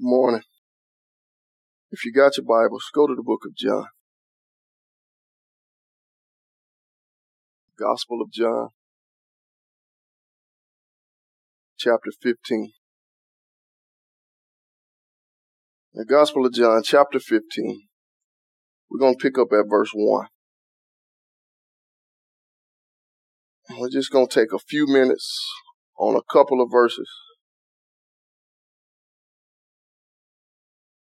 morning. If you got your Bibles, go to the book of John. Gospel of John, chapter 15. The Gospel of John, chapter 15. We're going to pick up at verse 1. We're just going to take a few minutes on a couple of verses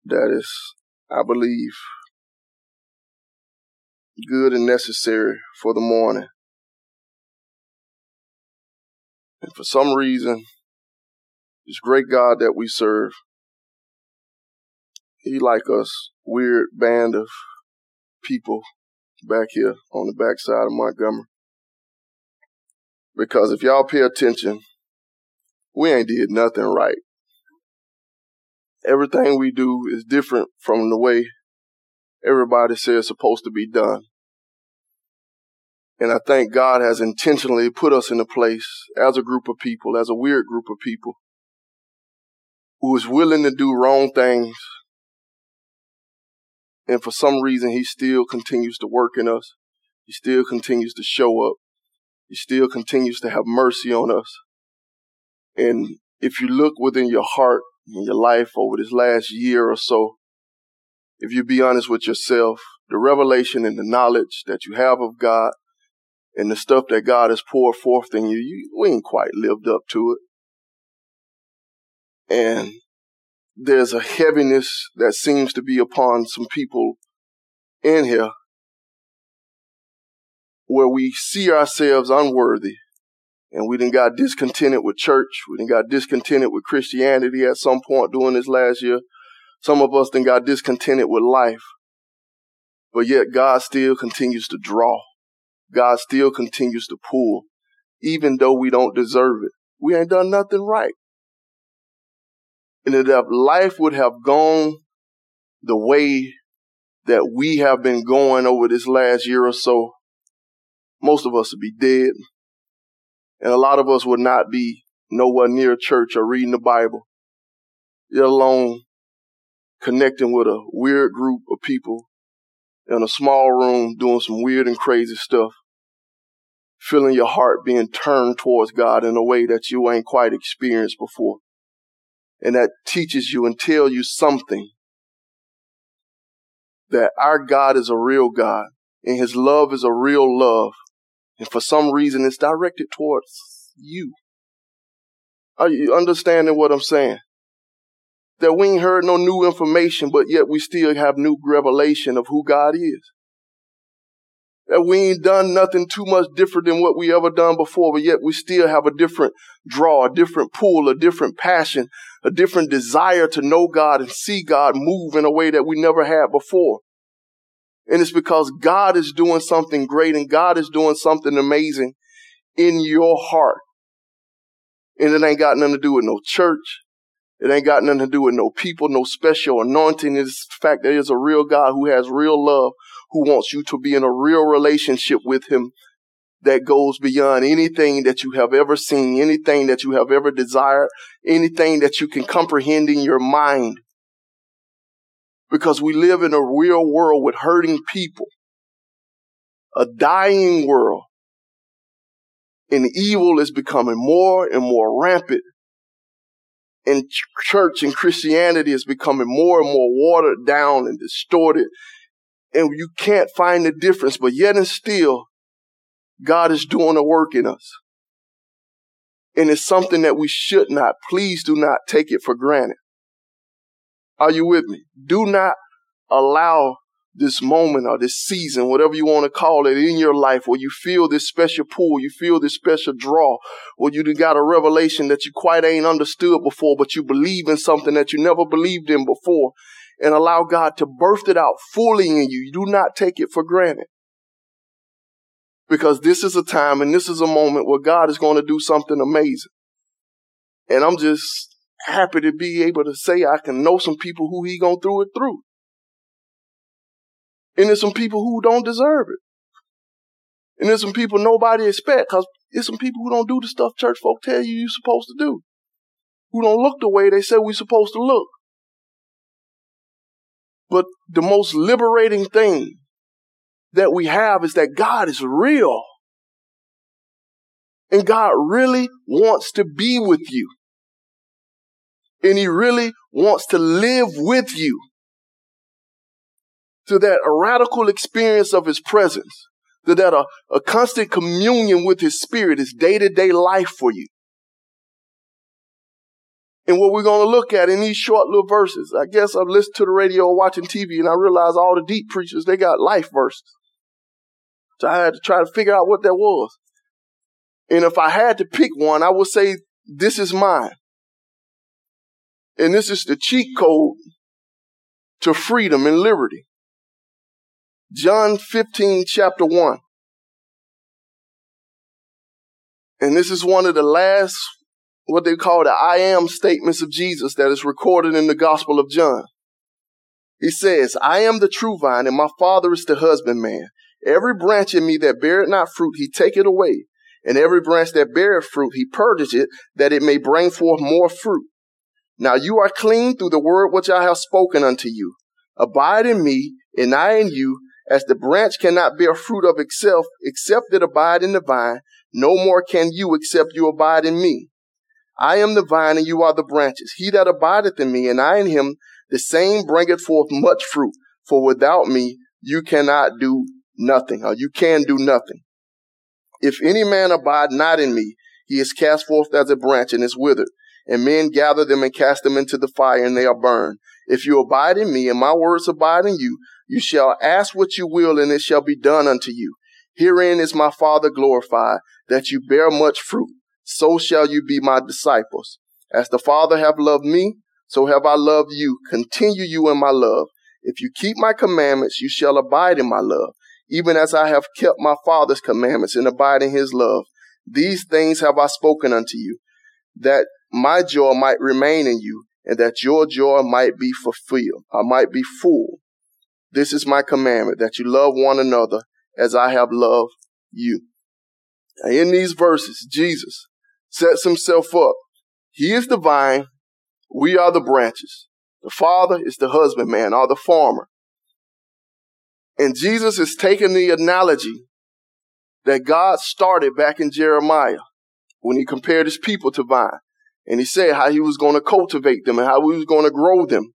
that is, I believe, good and necessary for the morning. And for some reason, this great God that we serve, he like us weird band of people back here on the backside of Montgomery. Because if y'all pay attention, we ain't did nothing right. Everything we do is different from the way everybody says it's supposed to be done. And I think God has intentionally put us in a place as a group of people, as a weird group of people, who is willing to do wrong things. And for some reason, He still continues to work in us. He still continues to show up. He still continues to have mercy on us. And if you look within your heart in your life over this last year or so, if you be honest with yourself, the revelation and the knowledge that you have of God and the stuff that God has poured forth in you, you we ain't quite lived up to it. And there's a heaviness that seems to be upon some people in here where we see ourselves unworthy and we then got discontented with church. We then got discontented with Christianity at some point during this last year. Some of us then got discontented with life. But yet God still continues to draw. God still continues to pull, even though we don't deserve it. We ain't done nothing right. And if life would have gone the way that we have been going over this last year or so, most of us would be dead. And a lot of us would not be nowhere near church or reading the Bible, let alone connecting with a weird group of people in a small room doing some weird and crazy stuff. Feeling your heart being turned towards God in a way that you ain't quite experienced before. And that teaches you and tell you something that our God is a real God and his love is a real love and for some reason, it's directed towards you. Are you understanding what I'm saying? That we ain't heard no new information, but yet we still have new revelation of who God is. That we ain't done nothing too much different than what we ever done before, but yet we still have a different draw, a different pull, a different passion, a different desire to know God and see God move in a way that we never had before. And it's because God is doing something great and God is doing something amazing in your heart. And it ain't got nothing to do with no church. It ain't got nothing to do with no people, no special anointing. It's the fact that there's a real God who has real love, who wants you to be in a real relationship with him that goes beyond anything that you have ever seen, anything that you have ever desired, anything that you can comprehend in your mind because we live in a real world with hurting people, a dying world, and evil is becoming more and more rampant. And church and Christianity is becoming more and more watered down and distorted. And you can't find the difference, but yet and still, God is doing a work in us. And it's something that we should not, please do not take it for granted. Are you with me? Do not allow this moment or this season, whatever you want to call it, in your life where you feel this special pull, you feel this special draw, where you got a revelation that you quite ain't understood before, but you believe in something that you never believed in before, and allow God to birth it out fully in you. You do not take it for granted. Because this is a time and this is a moment where God is going to do something amazing. And I'm just happy to be able to say I can know some people who he gonna through it through. And there's some people who don't deserve it. And there's some people nobody expect because there's some people who don't do the stuff church folk tell you you're supposed to do. Who don't look the way they say we're supposed to look. But the most liberating thing that we have is that God is real. And God really wants to be with you. And he really wants to live with you. To that a radical experience of his presence. To that a, a constant communion with his spirit is day to day life for you. And what we're going to look at in these short little verses, I guess I've listened to the radio or watching TV and I realize all the deep preachers, they got life verses. So I had to try to figure out what that was. And if I had to pick one, I would say this is mine. And this is the cheat code to freedom and liberty. John 15, chapter 1. And this is one of the last, what they call the I am statements of Jesus that is recorded in the Gospel of John. He says, I am the true vine, and my Father is the husbandman. Every branch in me that beareth not fruit, he taketh away. And every branch that beareth fruit, he purges it, that it may bring forth more fruit. Now you are clean through the word which I have spoken unto you. Abide in me, and I in you, as the branch cannot bear fruit of itself, except it abide in the vine, no more can you except you abide in me. I am the vine, and you are the branches. He that abideth in me, and I in him, the same bringeth forth much fruit. For without me, you cannot do nothing, or you can do nothing. If any man abide not in me, he is cast forth as a branch and is withered, and men gather them and cast them into the fire, and they are burned. If you abide in me, and my words abide in you, you shall ask what you will, and it shall be done unto you. Herein is my Father glorified, that you bear much fruit. So shall you be my disciples. As the Father hath loved me, so have I loved you. Continue you in my love. If you keep my commandments, you shall abide in my love even as I have kept my Father's commandments and abide in his love. These things have I spoken unto you, that my joy might remain in you, and that your joy might be fulfilled, I might be full. This is my commandment, that you love one another as I have loved you. Now in these verses, Jesus sets himself up. He is the vine. We are the branches. The Father is the husbandman or the farmer. And Jesus is taking the analogy that God started back in Jeremiah when he compared his people to vine. And he said how he was going to cultivate them and how he was going to grow them.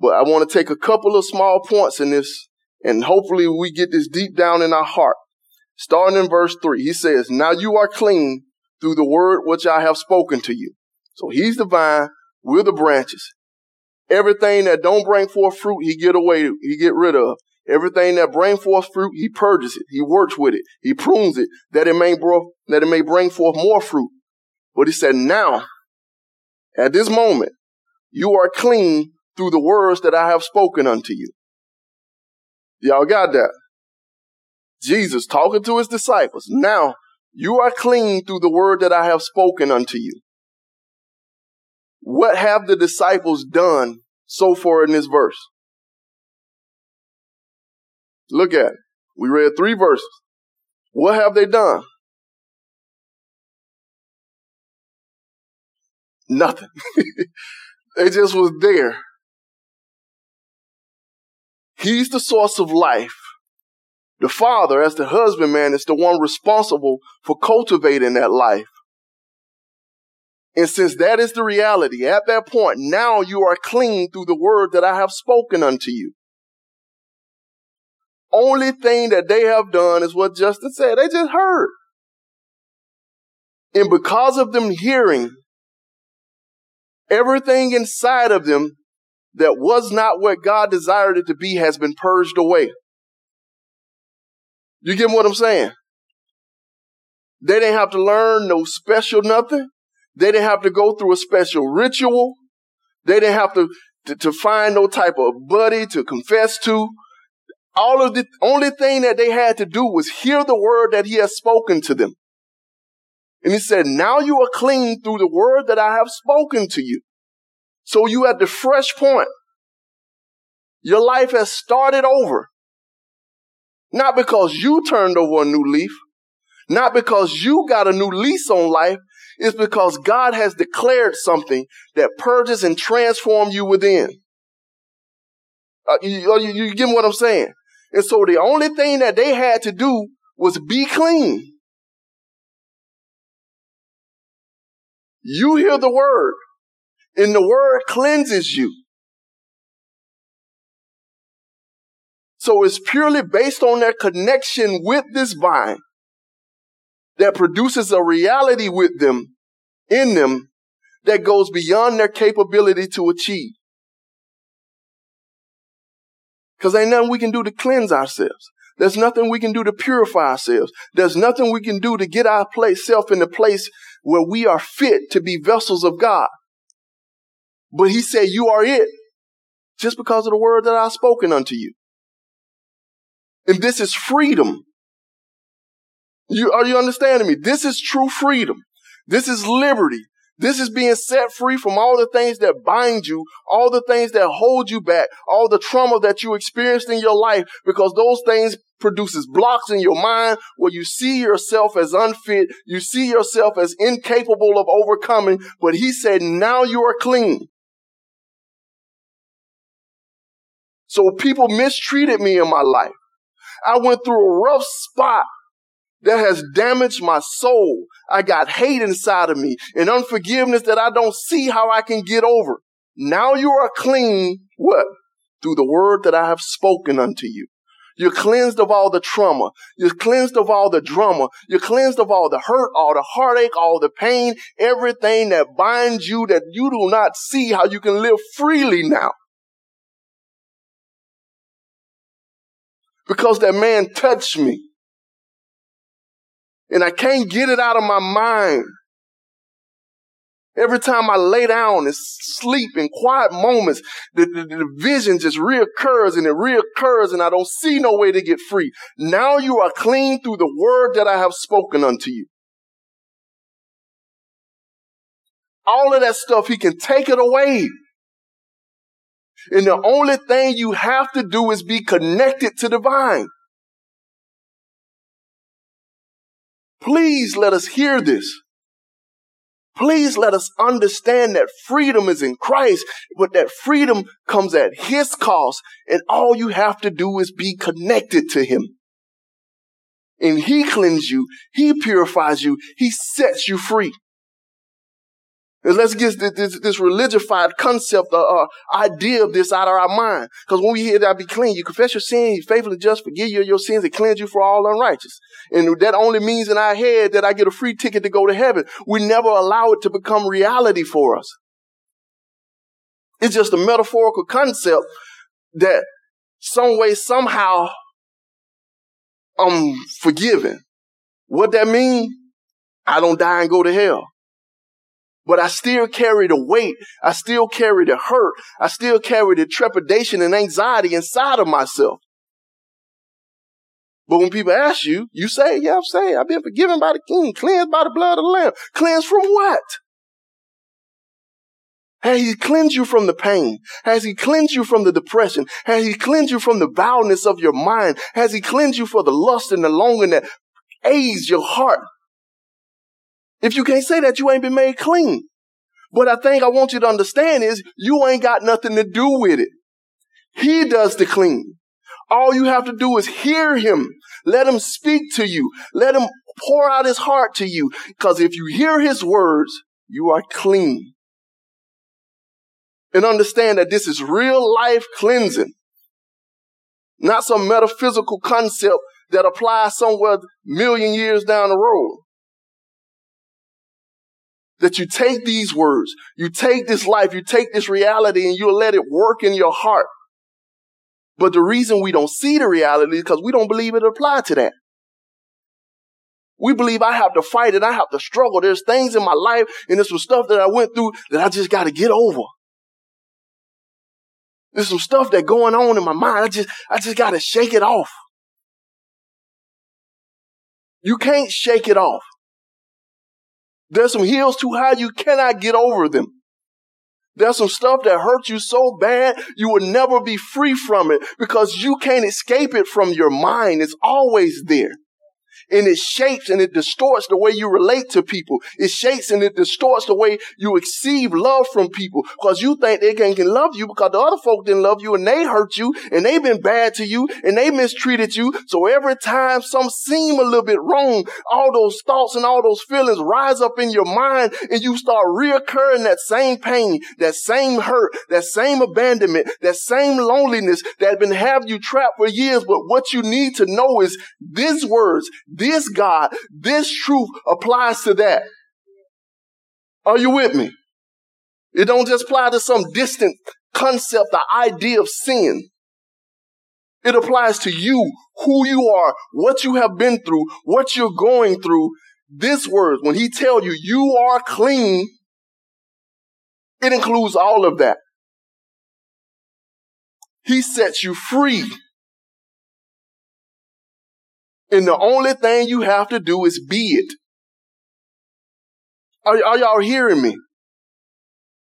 But I want to take a couple of small points in this and hopefully we get this deep down in our heart. Starting in verse three, he says, now you are clean through the word which I have spoken to you. So he's the vine, we're the branches. Everything that don't bring forth fruit, he get away, he get rid of. Everything that bring forth fruit, he purges it. He works with it. He prunes it that it may bro- that it may bring forth more fruit. But he said, now, at this moment, you are clean through the words that I have spoken unto you. Y'all got that? Jesus talking to his disciples. Now, you are clean through the word that I have spoken unto you. What have the disciples done so far in this verse? Look at it. We read three verses. What have they done? Nothing. they just was there. He's the source of life. The father, as the husbandman, is the one responsible for cultivating that life. And since that is the reality, at that point, now you are clean through the word that I have spoken unto you only thing that they have done is what Justin said. They just heard. And because of them hearing, everything inside of them that was not what God desired it to be has been purged away. You get what I'm saying? They didn't have to learn no special nothing. They didn't have to go through a special ritual. They didn't have to, to, to find no type of buddy to confess to all of the only thing that they had to do was hear the word that he has spoken to them. And he said, now you are clean through the word that I have spoken to you. So you at the fresh point. Your life has started over. Not because you turned over a new leaf, not because you got a new lease on life, it's because God has declared something that purges and transforms you within. Uh, you, you, you get what I'm saying? And so the only thing that they had to do was be clean. You hear the word, and the word cleanses you. So it's purely based on their connection with this vine that produces a reality with them, in them, that goes beyond their capability to achieve. Because ain't nothing we can do to cleanse ourselves. There's nothing we can do to purify ourselves. There's nothing we can do to get our place, self in the place where we are fit to be vessels of God. But he said, you are it just because of the word that I've spoken unto you. And this is freedom. You, are you understanding me? This is true freedom. This is liberty. This is being set free from all the things that bind you, all the things that hold you back, all the trauma that you experienced in your life, because those things produces blocks in your mind where you see yourself as unfit, you see yourself as incapable of overcoming, but he said, now you are clean. So people mistreated me in my life. I went through a rough spot that has damaged my soul. I got hate inside of me and unforgiveness that I don't see how I can get over. Now you are clean, what? Through the word that I have spoken unto you. You're cleansed of all the trauma. You're cleansed of all the drama. You're cleansed of all the hurt, all the heartache, all the pain, everything that binds you that you do not see how you can live freely now. Because that man touched me and I can't get it out of my mind. Every time I lay down and sleep in quiet moments, the, the, the, vision just reoccurs and it reoccurs and I don't see no way to get free. Now you are clean through the word that I have spoken unto you. All of that stuff, he can take it away. And the only thing you have to do is be connected to the vine. Please let us hear this. Please let us understand that freedom is in Christ, but that freedom comes at His cost, and all you have to do is be connected to Him. And He cleanses you, He purifies you, He sets you free. Let's get this, this, this religified concept, uh, uh, idea of this out of our mind. Because when we hear that be clean, you confess your sin, He faithfully just forgive you your sins and cleanse you for all unrighteous. And that only means in our head that I get a free ticket to go to heaven. We never allow it to become reality for us. It's just a metaphorical concept that some way, somehow, I'm forgiven. What that mean? I don't die and go to hell but I still carry the weight. I still carry the hurt. I still carry the trepidation and anxiety inside of myself. But when people ask you, you say, yeah, I'm saying I've been forgiven by the king, cleansed by the blood of the lamb. Cleansed from what? Has he cleansed you from the pain? Has he cleansed you from the depression? Has he cleansed you from the vileness of your mind? Has he cleansed you for the lust and the longing that aids your heart? If you can't say that, you ain't been made clean. But I think I want you to understand is you ain't got nothing to do with it. He does the clean. All you have to do is hear him. Let him speak to you. Let him pour out his heart to you. Because if you hear his words, you are clean. And understand that this is real life cleansing. Not some metaphysical concept that applies somewhere million years down the road that you take these words, you take this life, you take this reality and you let it work in your heart. But the reason we don't see the reality is because we don't believe it apply to that. We believe I have to fight and I have to struggle. There's things in my life and there's some stuff that I went through that I just got to get over. There's some stuff that going on in my mind. I just, I just got to shake it off. You can't shake it off. There's some hills too high you cannot get over them. There's some stuff that hurts you so bad you will never be free from it because you can't escape it from your mind. It's always there. And it shapes and it distorts the way you relate to people. It shapes and it distorts the way you receive love from people because you think they can, can love you because the other folk didn't love you and they hurt you and they've been bad to you and they mistreated you. So every time some seem a little bit wrong, all those thoughts and all those feelings rise up in your mind and you start reoccurring that same pain, that same hurt, that same abandonment, that same loneliness that has been having you trapped for years. But what you need to know is these words, this God, this truth applies to that. Are you with me? It don't just apply to some distant concept, the idea of sin. It applies to you, who you are, what you have been through, what you're going through. This word, when he tell you you are clean, it includes all of that. He sets you free. And the only thing you have to do is be it. Are, are y'all hearing me?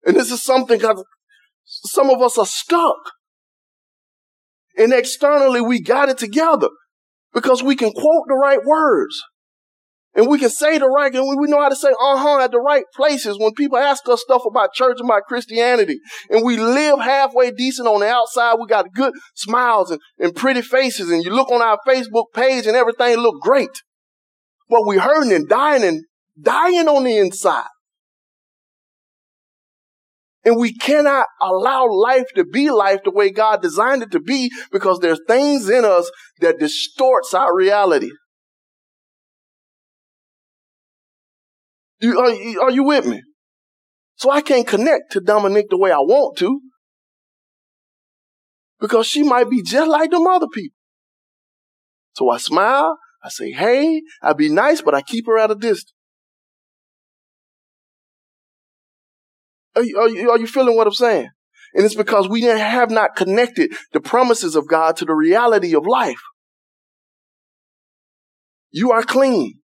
And this is something some of us are stuck. And externally we got it together because we can quote the right words. And we can say the right, and we know how to say uh-huh at the right places when people ask us stuff about church and about Christianity. And we live halfway decent on the outside. We got good smiles and, and pretty faces. And you look on our Facebook page and everything look great. But we hurting and dying and dying on the inside. And we cannot allow life to be life the way God designed it to be because there's things in us that distorts our reality. You, are, are you with me? So I can't connect to Dominique the way I want to because she might be just like them other people. So I smile, I say, hey, I be nice, but I keep her at a distance. Are you, are you, are you feeling what I'm saying? And it's because we have not connected the promises of God to the reality of life. You are clean.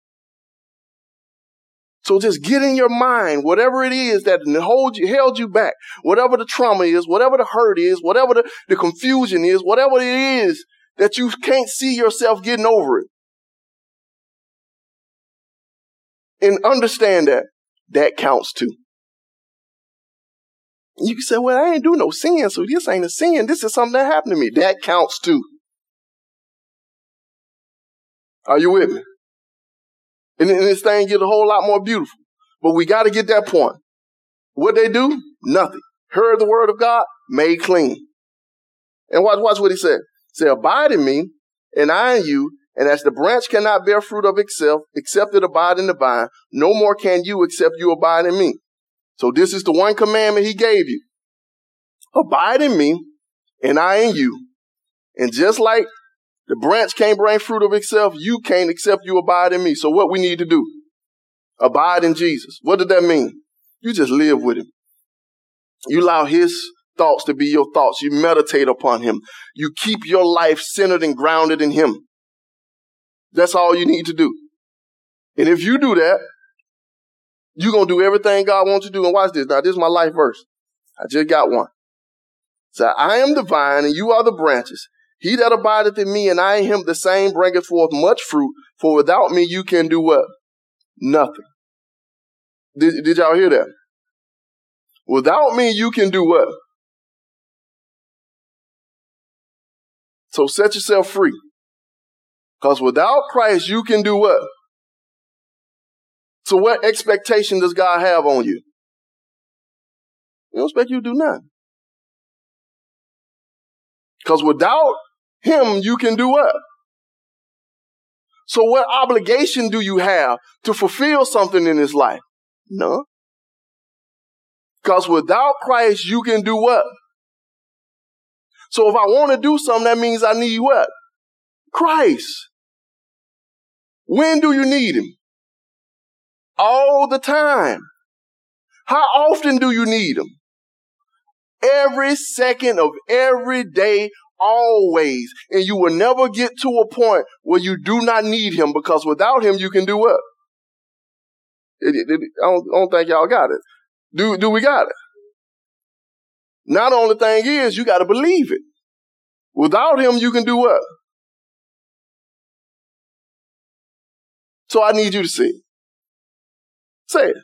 So just get in your mind, whatever it is that hold you, held you back, whatever the trauma is, whatever the hurt is, whatever the, the confusion is, whatever it is that you can't see yourself getting over it. And understand that that counts too. You can say, well, I ain't do no sin, so this ain't a sin. This is something that happened to me. That counts too. Are you with me? And, and this thing get a whole lot more beautiful. But we got to get that point. What they do? Nothing. Heard the word of God, made clean. And watch, watch what he said. Say, abide in me, and I in you, and as the branch cannot bear fruit of itself, except it abide in the vine, no more can you except you abide in me. So this is the one commandment he gave you. Abide in me, and I in you. And just like the branch can't bring fruit of itself. You can't except you abide in me. So what we need to do? Abide in Jesus. What did that mean? You just live with him. You allow his thoughts to be your thoughts. You meditate upon him. You keep your life centered and grounded in him. That's all you need to do. And if you do that, you're going to do everything God wants you to do. And watch this. Now, this is my life verse. I just got one. So I am the vine and you are the branches. He that abideth in me and I in him, the same bringeth forth much fruit. For without me, you can do what? Nothing. Did, did y'all hear that? Without me, you can do what? So set yourself free. Because without Christ, you can do what? So what expectation does God have on you? He don't expect you to do nothing. Because without him, you can do what? So what obligation do you have to fulfill something in this life? None. Because without Christ, you can do what? So if I want to do something, that means I need what? Christ. When do you need him? All the time. How often do you need him? Every second of every day always. And you will never get to a point where you do not need him because without him, you can do what? It, it, it, I, don't, I, don't, think y'all got it. Do, do we got it? Now the only thing is you got to believe it. Without him, you can do what? So I need you to say. Say it.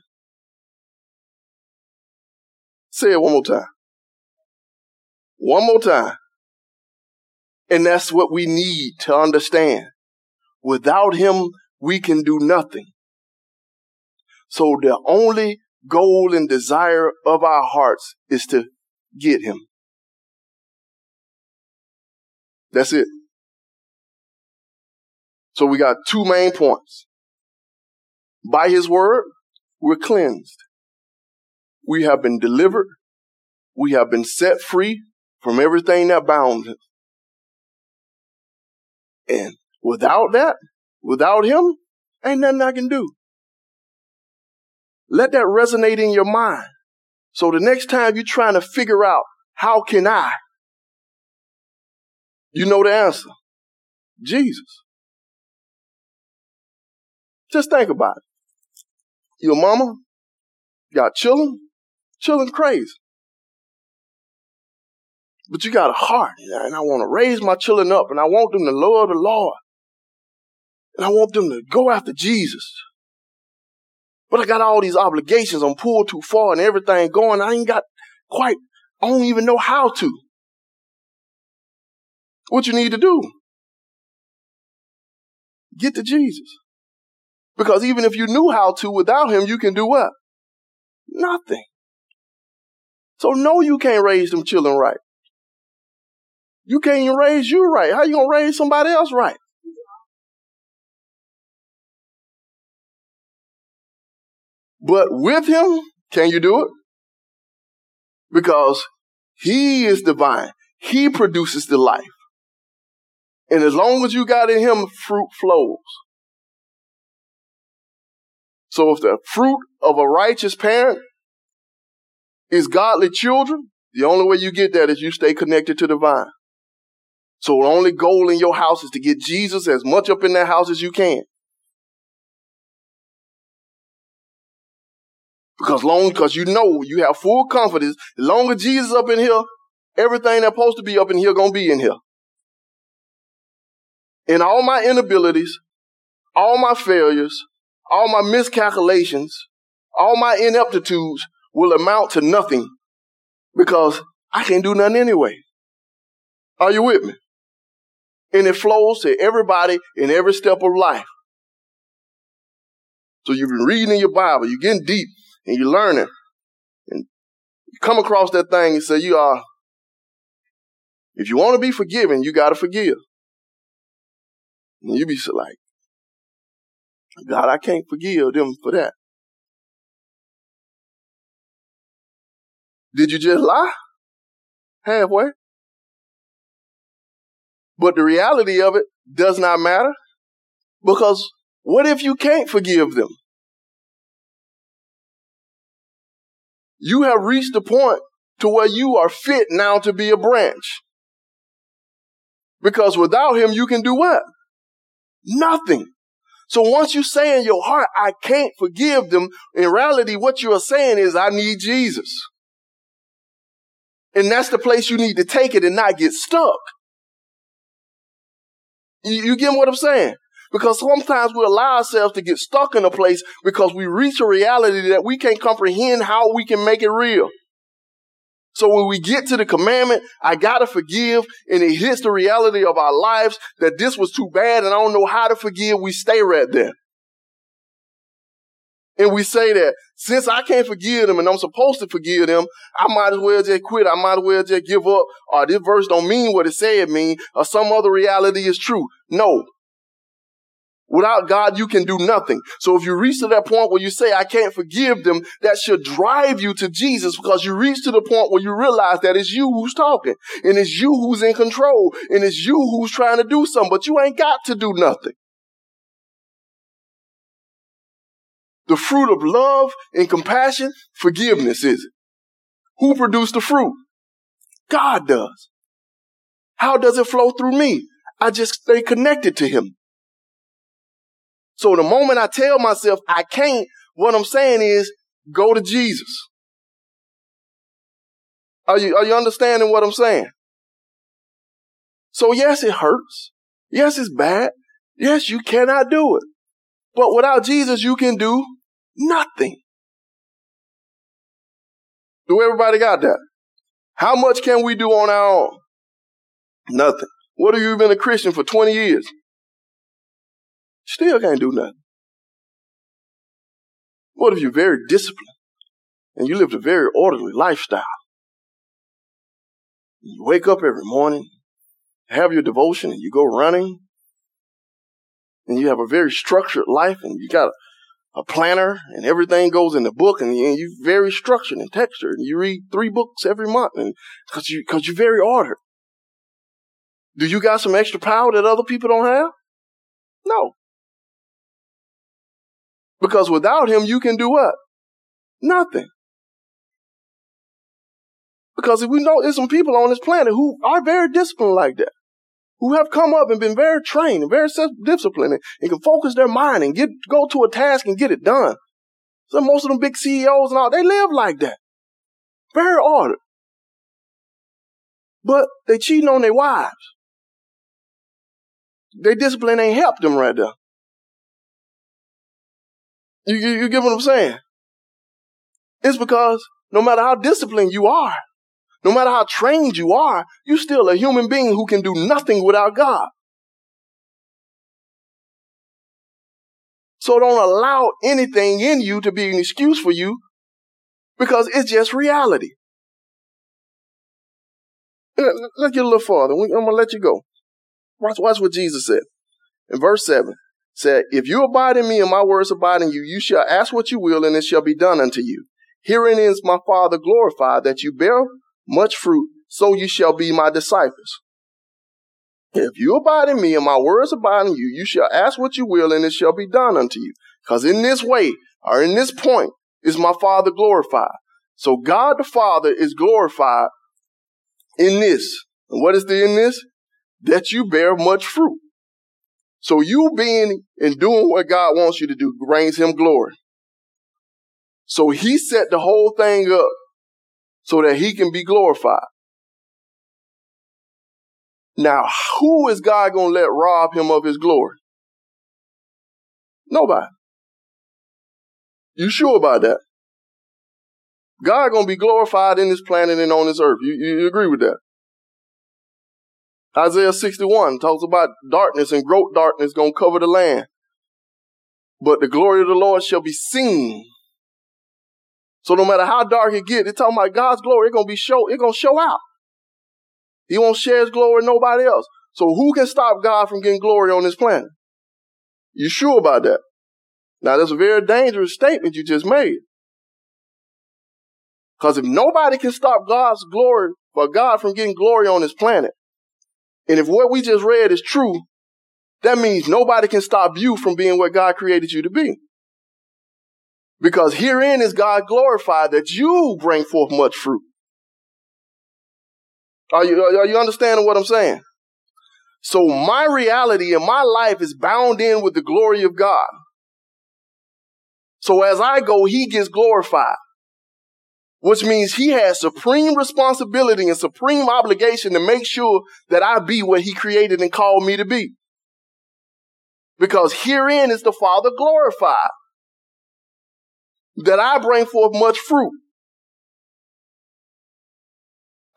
Say it one more time. One more time. And that's what we need to understand. Without him, we can do nothing. So the only goal and desire of our hearts is to get him. That's it. So we got two main points. By his word, we're cleansed. We have been delivered. We have been set free from everything that bound us. And without that, without him, ain't nothing I can do. Let that resonate in your mind. So the next time you're trying to figure out, how can I? You know the answer. Jesus. Just think about it. Your mama got children, children crazy. But you got a heart, and I want to raise my children up, and I want them to love the Lord. And I want them to go after Jesus. But I got all these obligations. I'm pulled too far and everything going. I ain't got quite, I don't even know how to. What you need to do? Get to Jesus. Because even if you knew how to without him, you can do what? Nothing. So no, you can't raise them children right. You can't even raise you right. How you gonna raise somebody else right? But with him, can you do it? Because he is divine. He produces the life. And as long as you got in him, fruit flows. So if the fruit of a righteous parent is godly children, the only way you get that is you stay connected to the vine. So the only goal in your house is to get Jesus as much up in that house as you can. Because long, because you know, you have full confidence, as long as Jesus up in here, everything that's supposed to be up in here gonna be in here. And all my inabilities, all my failures, all my miscalculations, all my ineptitudes will amount to nothing because I can't do nothing anyway. Are you with me? And it flows to everybody in every step of life. So you've been reading in your Bible, you're getting deep and you're learning. And you come across that thing and say, you are, if you want to be forgiven, you got to forgive. And you be so like, God, I can't forgive them for that. Did you just lie? Halfway. But the reality of it does not matter because what if you can't forgive them? You have reached the point to where you are fit now to be a branch. Because without him, you can do what? Nothing. So once you say in your heart, I can't forgive them, in reality, what you are saying is, I need Jesus. And that's the place you need to take it and not get stuck. You, you get what I'm saying? Because sometimes we allow ourselves to get stuck in a place because we reach a reality that we can't comprehend how we can make it real. So when we get to the commandment, I gotta forgive, and it hits the reality of our lives that this was too bad and I don't know how to forgive, we stay right there. And we say that since I can't forgive them and I'm supposed to forgive them, I might as well just quit. I might as well just give up. Or this verse don't mean what it said mean, or some other reality is true. No. Without God, you can do nothing. So if you reach to that point where you say, I can't forgive them, that should drive you to Jesus because you reach to the point where you realize that it's you who's talking and it's you who's in control and it's you who's trying to do something, but you ain't got to do nothing. The fruit of love and compassion, forgiveness is it. Who produced the fruit? God does. How does it flow through me? I just stay connected to him. So the moment I tell myself I can't, what I'm saying is go to Jesus. Are you, are you understanding what I'm saying? So yes, it hurts. Yes, it's bad. Yes, you cannot do it. But without Jesus, you can do nothing. Do everybody got that? How much can we do on our own? Nothing. What have you been a Christian for 20 years? Still can't do nothing. What if you're very disciplined and you lived a very orderly lifestyle? You wake up every morning, have your devotion, and you go running, and you have a very structured life, and you got a, a planner, and everything goes in the book, and, you, you're very structured and textured, and you read three books every month, and because you because you're very ordered. Do you got some extra power that other people don't have? No. Because without him, you can do what? Nothing. Because if we know there's some people on this planet who are very disciplined like that, who have come up and been very trained and very self-disciplined and, and can focus their mind and get go to a task and get it done. So most of them big CEOs and all, they live like that. Very ordered. But they cheating on their wives. Their discipline ain't helped them right there. You, you, you get what I'm saying? It's because no matter how disciplined you are, no matter how trained you are, you're still a human being who can do nothing without God. So don't allow anything in you to be an excuse for you because it's just reality. Let's get a little farther. I'm going to let you go. Watch, watch what Jesus said. In verse 7, said, If you abide in me and my words abide in you, you shall ask what you will and it shall be done unto you. Herein is my Father glorified, that you bear much fruit, so you shall be my disciples. If you abide in me and my words abide in you, you shall ask what you will, and it shall be done unto you. Because in this way, or in this point, is my Father glorified. So God the Father is glorified in this. And what is the in this? That you bear much fruit. So you being and doing what God wants you to do brings him glory. So he set the whole thing up so that he can be glorified. Now, who is God going to let rob him of his glory? Nobody. You sure about that? God going to be glorified in this planet and on this earth. You, you agree with that? Isaiah 61 talks about darkness and great darkness going to cover the land. But the glory of the Lord shall be seen so no matter how dark it get, it's talking about God's glory. It's gonna be show. It's gonna show out. He won't share His glory with nobody else. So who can stop God from getting glory on this planet? You sure about that? Now that's a very dangerous statement you just made. Because if nobody can stop God's glory but God from getting glory on this planet, and if what we just read is true, that means nobody can stop you from being what God created you to be. Because herein is God glorified that you bring forth much fruit. Are you, are you understanding what I'm saying? So my reality and my life is bound in with the glory of God. So as I go, he gets glorified, which means he has supreme responsibility and supreme obligation to make sure that I be what he created and called me to be. Because herein is the Father glorified that I bring forth much fruit.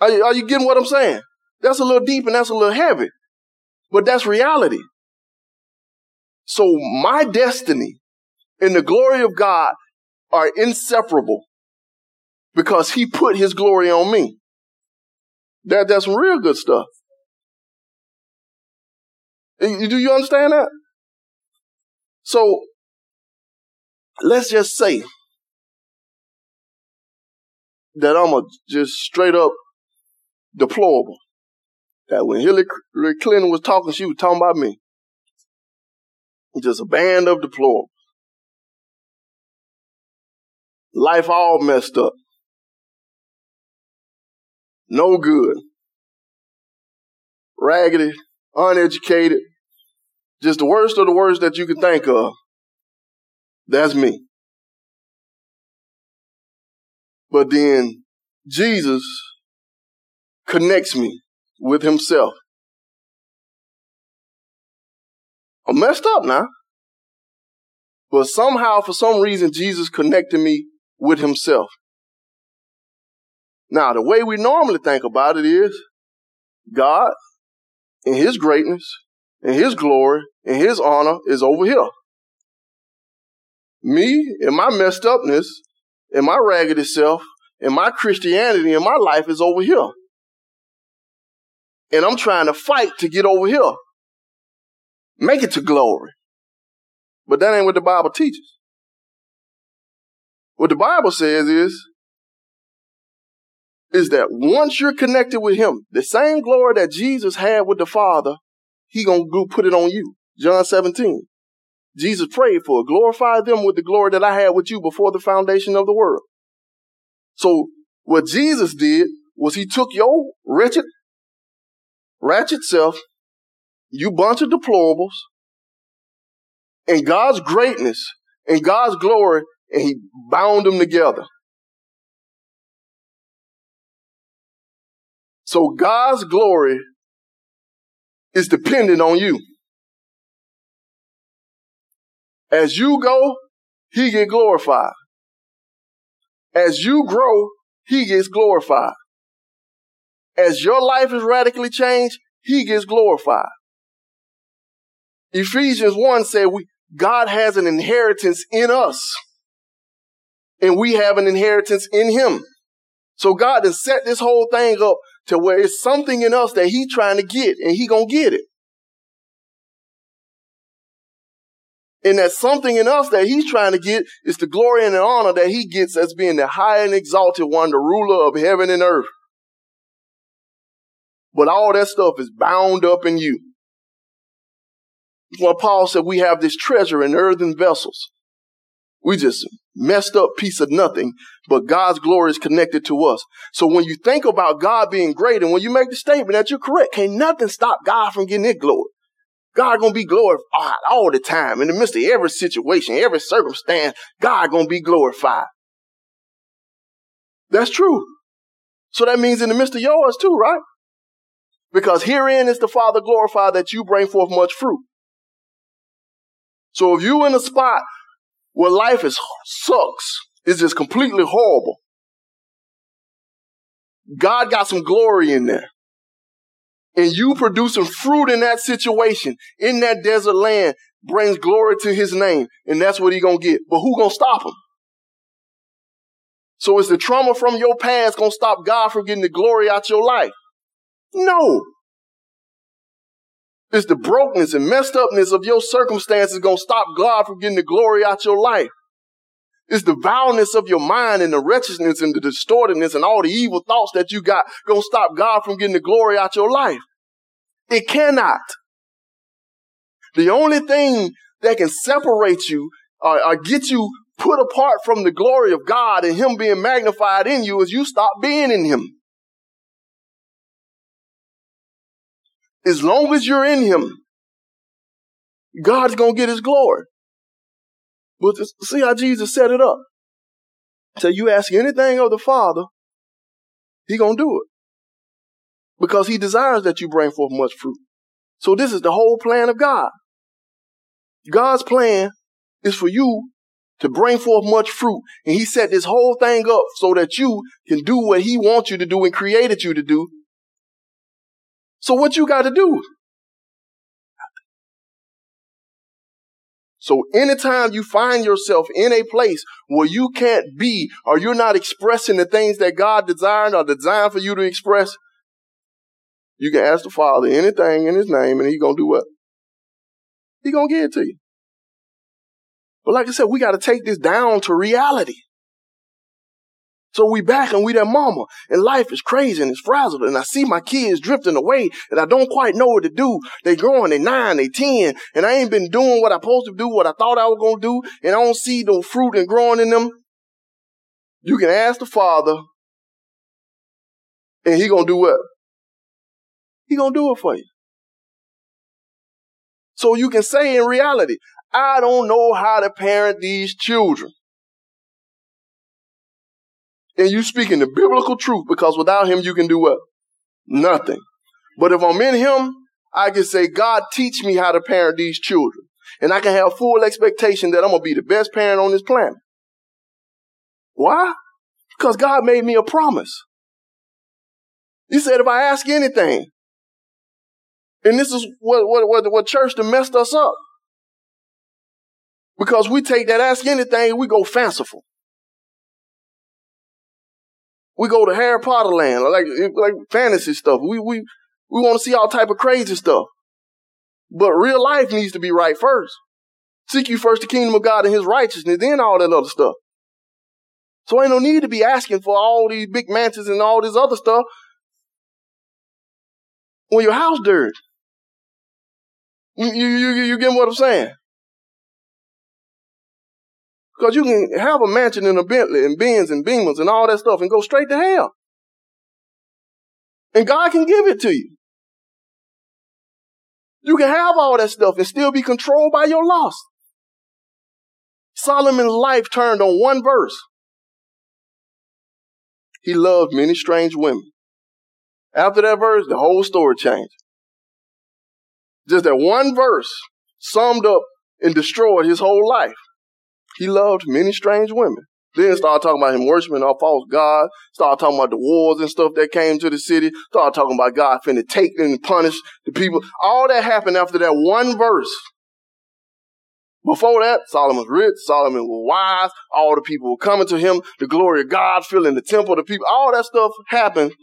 Are you, are you getting what I'm saying? That's a little deep and that's a little heavy, but that's reality. So my destiny and the glory of God are inseparable because he put his glory on me. That, that's some real good stuff. Do you understand that? So let's just say that I'm a just straight up deplorable. That when Hillary Clinton was talking, she was talking about me. Just a band of deplorables. Life all messed up. No good. Raggedy, uneducated. Just the worst of the worst that you can think of. That's me. But then Jesus connects me with himself. I'm messed up now. But somehow, for some reason, Jesus connected me with himself. Now, the way we normally think about it is God, in his greatness, in his glory, in his honor, is over here. Me, in my messed upness, in my raggedy self, and my Christianity, and my life is over here. And I'm trying to fight to get over here. Make it to glory. But that ain't what the Bible teaches. What the Bible says is, is that once you're connected with him, the same glory that Jesus had with the Father, he gonna go put it on you. John 17. Jesus prayed for. Glorify them with the glory that I had with you before the foundation of the world. So what Jesus did was he took your wretched, ratchet self, you bunch of deplorables, and God's greatness and God's glory, and he bound them together. So God's glory is dependent on you. As you go, he get glorified. As you grow, he gets glorified. As your life is radically changed, he gets glorified. Ephesians 1 said we, God has an inheritance in us. And we have an inheritance in him. So God has set this whole thing up to where it's something in us that he trying to get and he gonna get it. And that something in us that he's trying to get is the glory and the honor that he gets as being the high and exalted one, the ruler of heaven and earth. But all that stuff is bound up in you. Well, Paul said we have this treasure in earthen vessels. We just messed up piece of nothing, but God's glory is connected to us. So when you think about God being great and when you make the statement that you're correct, can't nothing stop God from getting his glory. God gonna be glorified all the time. In the midst of every situation, every circumstance, God gonna be glorified. That's true. So that means in the midst of yours too, right? Because herein is the Father glorified that you bring forth much fruit. So if you in a spot where life is sucks, it's just completely horrible. God got some glory in there. And you producing fruit in that situation, in that desert land, brings glory to his name. And that's what he gonna get. But who gonna stop him? So is the trauma from your past gonna stop God from getting the glory out your life? No. Is the brokenness and messed upness of your circumstances to stop God from getting the glory out your life? Is the vileness of your mind and the wretchedness and the distortedness and all the evil thoughts that you got to stop God from getting the glory out your life? It cannot. The only thing that can separate you or, or get you put apart from the glory of God and Him being magnified in you is you stop being in Him. As long as you're in him, God's going to get his glory. But see how Jesus set it up. So you ask anything of the Father, he going to do it. Because he desires that you bring forth much fruit. So this is the whole plan of God. God's plan is for you to bring forth much fruit. And he set this whole thing up so that you can do what he wants you to do and created you to do so what you got to do? So anytime you find yourself in a place where you can't be or you're not expressing the things that God designed or designed for you to express, you can ask the Father anything in his name and he's to do what? He's to give it to you. But like I said, we got to take this down to reality. So we back and we that mama. And life is crazy and it's frazzled. And I see my kids drifting away and I don't quite know what to do. They growing, they nine, they ten. And I ain't been doing what I supposed to do, what I thought I was to do. And I don't see no fruit and growing in them. You can ask the father and he to do what? He to do it for you. So you can say in reality, I don't know how to parent these children and you speaking the biblical truth because without him you can do what? Nothing. But if I'm in him, I can say, God, teach me how to parent these children. And I can have full expectation that I'm going to be the best parent on this planet. Why? Because God made me a promise. He said, if I ask anything, and this is what, what, what, what church that messed us up. Because we take that ask anything, we go fanciful. We go to Harry Potter land, like, like fantasy stuff. We, we, we want to see all type of crazy stuff. But real life needs to be right first. Seek you first the kingdom of God and his righteousness, then all that other stuff. So ain't no need to be asking for all these big mansions and all this other stuff when your house dirty. You, you, you, you get what I'm saying? Because you can have a mansion in a Bentley and Benz and Beamers and all that stuff and go straight to hell. And God can give it to you. You can have all that stuff and still be controlled by your lust. Solomon's life turned on one verse. He loved many strange women. After that verse, the whole story changed. Just that one verse summed up and destroyed his whole life. He loved many strange women. Then started talking about him worshiping a false God. Started talking about the wars and stuff that came to the city. Started talking about God finna take and punish the people. All that happened after that one verse. Before that, Solomon was rich, Solomon was wise, all the people were coming to him, the glory of God filling the temple, the people, all that stuff happened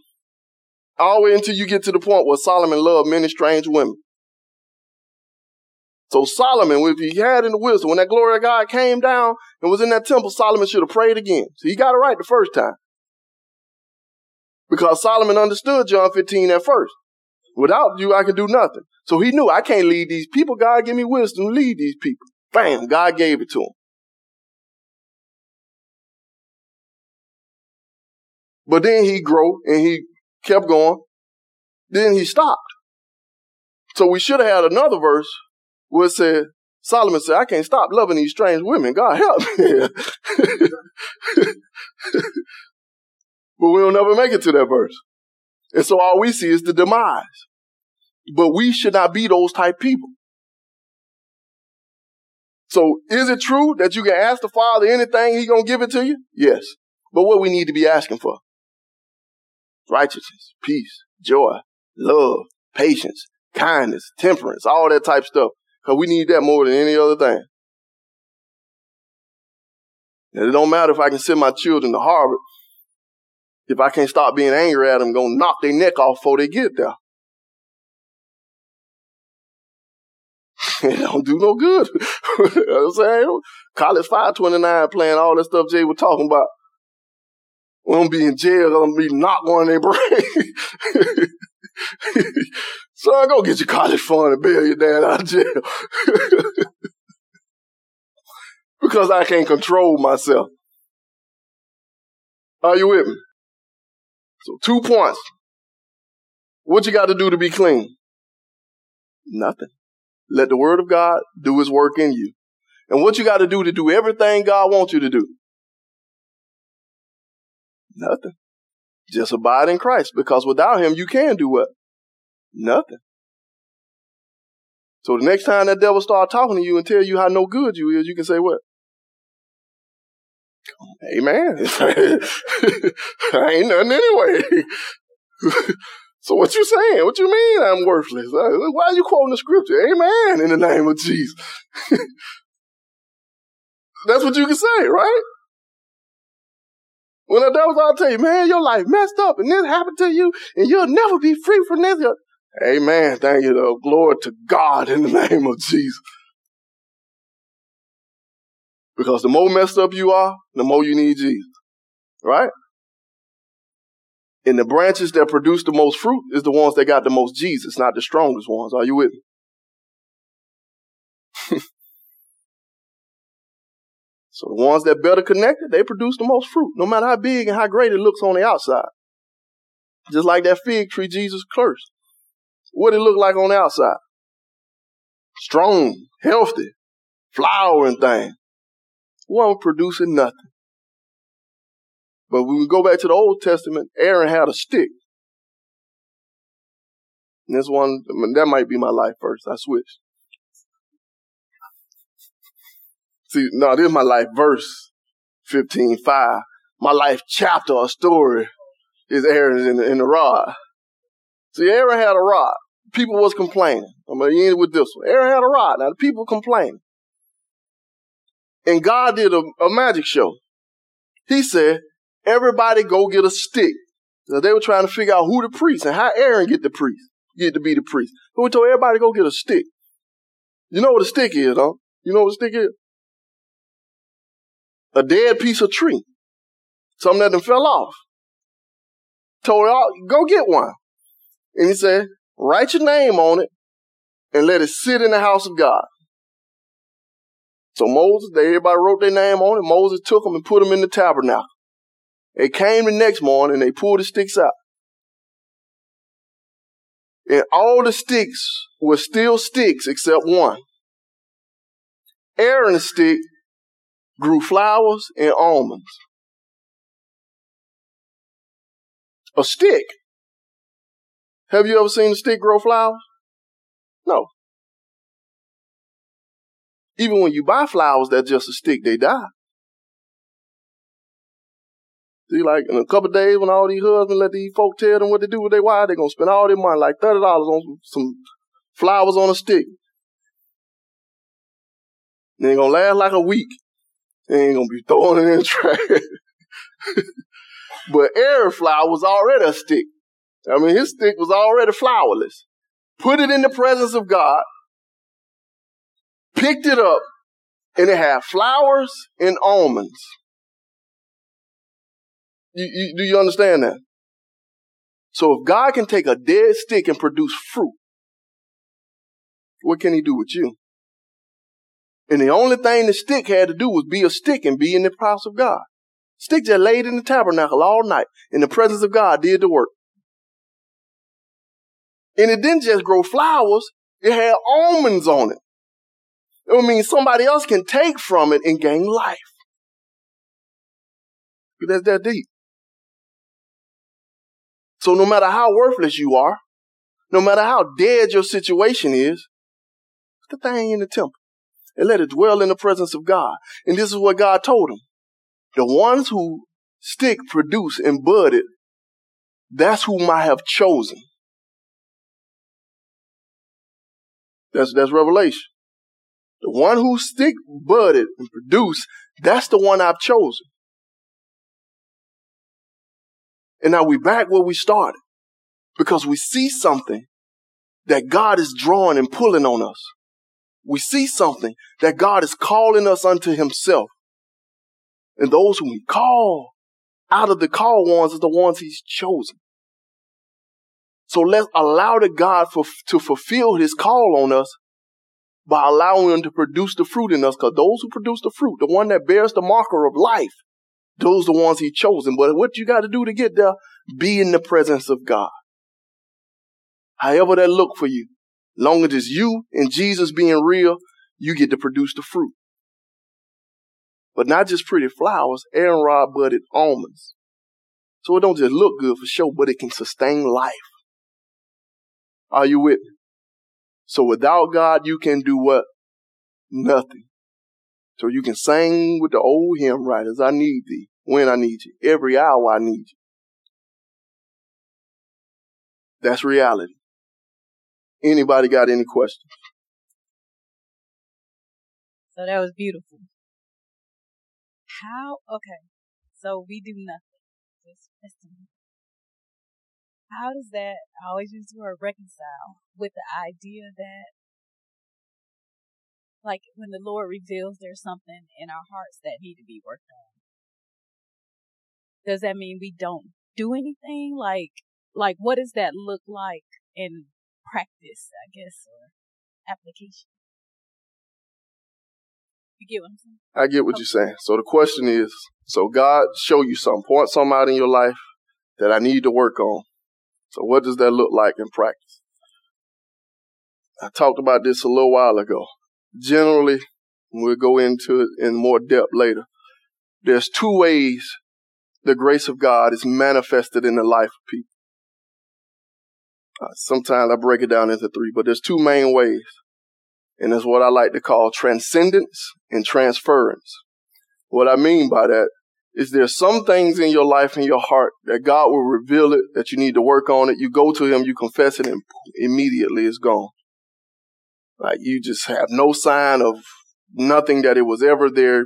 all the way until you get to the point where Solomon loved many strange women. So Solomon, if he had in the wisdom, when that glory of God came down and was in that temple, Solomon should have prayed again. So he got it right the first time. Because Solomon understood John 15 at first. Without you, I can do nothing. So he knew I can't lead these people. God give me wisdom to lead these people. Bam, God gave it to him. But then he grew and he kept going. Then he stopped. So we should have had another verse it said, Solomon said, I can't stop loving these strange women. God help me. but we'll never make it to that verse. And so all we see is the demise. But we should not be those type people. So is it true that you can ask the Father anything, He gonna give it to you? Yes. But what we need to be asking for? Righteousness, peace, joy, love, patience, kindness, temperance, all that type stuff. Cause we need that more than any other thing. And it don't matter if I can send my children to Harvard. If I can't stop being angry at them, gonna knock their neck off before they get there. it don't do no good. you know I'm saying? College 529 playing all that stuff Jay was talking about. We're gonna be in jail, I'm gonna be knocked on their brain. Son, go get your college fund and bail your dad out of jail. because I can't control myself. Are you with me? So two points. What you got to do to be clean? Nothing. Let the word of God do his work in you. And what you got to do to do everything God wants you to do? Nothing. Just abide in Christ because without him you can do what? Nothing. So the next time that devil start talking to you and tell you how no good you is, you can say what? Amen. I ain't nothing anyway. so what you saying? What you mean I'm worthless? Uh, why are you quoting the scripture? Amen in the name of Jesus. That's what you can say, right? When the devil's all tell you, man, your life messed up and this happened to you and you'll never be free from this. Amen. Thank you, though. Glory to God in the name of Jesus. Because the more messed up you are, the more you need Jesus. Right? And the branches that produce the most fruit is the ones that got the most Jesus, not the strongest ones. Are you with me? so the ones that better connected, they produce the most fruit, no matter how big and how great it looks on the outside. Just like that fig tree Jesus cursed. What it look like on the outside? Strong, healthy, flowering thing. Wasn't producing nothing. But when we go back to the Old Testament, Aaron had a stick. And this one, that might be my life first. I switched. See, no, this is my life verse, 15, 5. My life chapter or story is Aaron in the, in the rod. See, Aaron had a rod. People was complaining. I'm going to end with this one. Aaron had a rod. Now the people complained. And God did a, a magic show. He said, everybody go get a stick. So they were trying to figure out who the priest and how Aaron get the priest, get to be the priest. So we told everybody go get a stick. You know what a stick is, huh? You know what a stick is? A dead piece of tree. Something that them fell off. Told y'all, go get one. And he said, write your name on it and let it sit in the house of God. So Moses, they, everybody wrote their name on it. Moses took them and put them in the tabernacle. They came the next morning, and they pulled the sticks out. And all the sticks were still sticks except one. Aaron's stick grew flowers and almonds. A stick. Have you ever seen a stick grow flowers? No. Even when you buy flowers, that's just a stick, they die. See, like in a couple days when all these husbands let these folk tell them what to do with their wives, they're gonna spend all their money, like thirty dollars on some flowers on a stick. They ain't gonna last like a week. They ain't gonna be throwing it in the trash. but Aaron flower was already a stick. I mean, his stick was already flowerless. Put it in the presence of God, picked it up, and it had flowers and almonds. You, you, do you understand that? So if God can take a dead stick and produce fruit, what can he do with you? And the only thing the stick had to do was be a stick and be in the house of God. Stick just laid in the tabernacle all night in the presence of God, did the work. And it didn't just grow flowers, it had almonds on it. It would mean somebody else can take from it and gain life. That's that deep. So no matter how worthless you are, no matter how dead your situation is, put the thing in the temple and let it dwell in the presence of God. And this is what God told him. The ones who stick, produce, and bud it, that's whom I have chosen. That's, that's revelation. The one who stick, budded, and produce, that's the one I've chosen. And now we back where we started because we see something that God is drawing and pulling on us. We see something that God is calling us unto himself. And those whom he called out of the called ones are the ones he's chosen. So let's allow the God for, to fulfill his call on us by allowing him to produce the fruit in us. Because those who produce the fruit, the one that bears the marker of life, those are the ones he chosen. But what you got to do to get there, be in the presence of God. However that look for you. Long as it's you and Jesus being real, you get to produce the fruit. But not just pretty flowers, Aaron rod budded almonds. So it don't just look good for show, but it can sustain life. Are you with me? So without God, you can do what? Nothing. So you can sing with the old hymn writers, I need thee, when I need you, every hour I need you. That's reality. Anybody got any questions? So that was beautiful. How, okay, so we do nothing. Just. How does that, I always use the word reconcile with the idea that like when the Lord reveals there's something in our hearts that need to be worked on. Does that mean we don't do anything? Like, like what does that look like in practice, I guess, or application? You get what I'm saying? I get what oh. you're saying. So the question is, so God show you something, point something out in your life that I need to work on. So what does that look like in practice? I talked about this a little while ago generally, we'll go into it in more depth later. There's two ways the grace of God is manifested in the life of people. Uh, sometimes I break it down into three, but there's two main ways. And it's what I like to call transcendence and transference. What I mean by that is there some things in your life and your heart that God will reveal it, that you need to work on it. You go to Him, you confess it, and immediately it's gone. Like you just have no sign of nothing that it was ever there.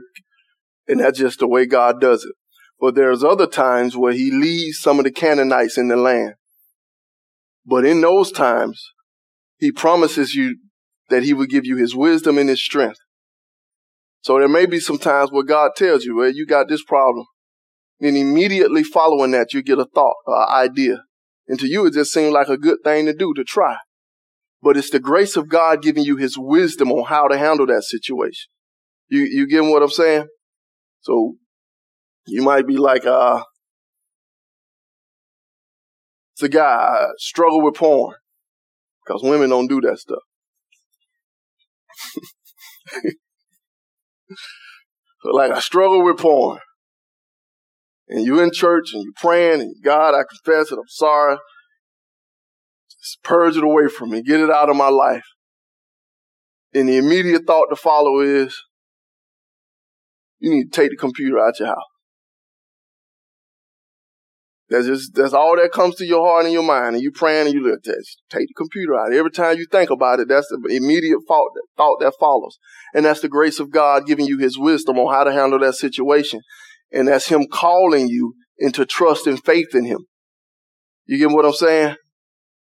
And that's just the way God does it. But there's other times where He leaves some of the Canaanites in the land. But in those times, He promises you that He will give you His wisdom and His strength. So there may be some times where God tells you, well, you got this problem. Then immediately following that, you get a thought, an idea. And to you, it just seemed like a good thing to do, to try. But it's the grace of God giving you his wisdom on how to handle that situation. You, you get what I'm saying? So you might be like, uh, it's a guy, uh, struggle with porn. Because women don't do that stuff. like I struggle with porn. And you in church and you praying and God, I confess it, I'm sorry. Just purge it away from me. Get it out of my life. And the immediate thought to follow is, you need to take the computer out of your house. That's just that's all that comes to your heart and your mind, and you praying and you look at take the computer out. Every time you think about it, that's the immediate thought that, thought that follows, and that's the grace of God giving you His wisdom on how to handle that situation, and that's Him calling you into trust and faith in Him. You get what I'm saying?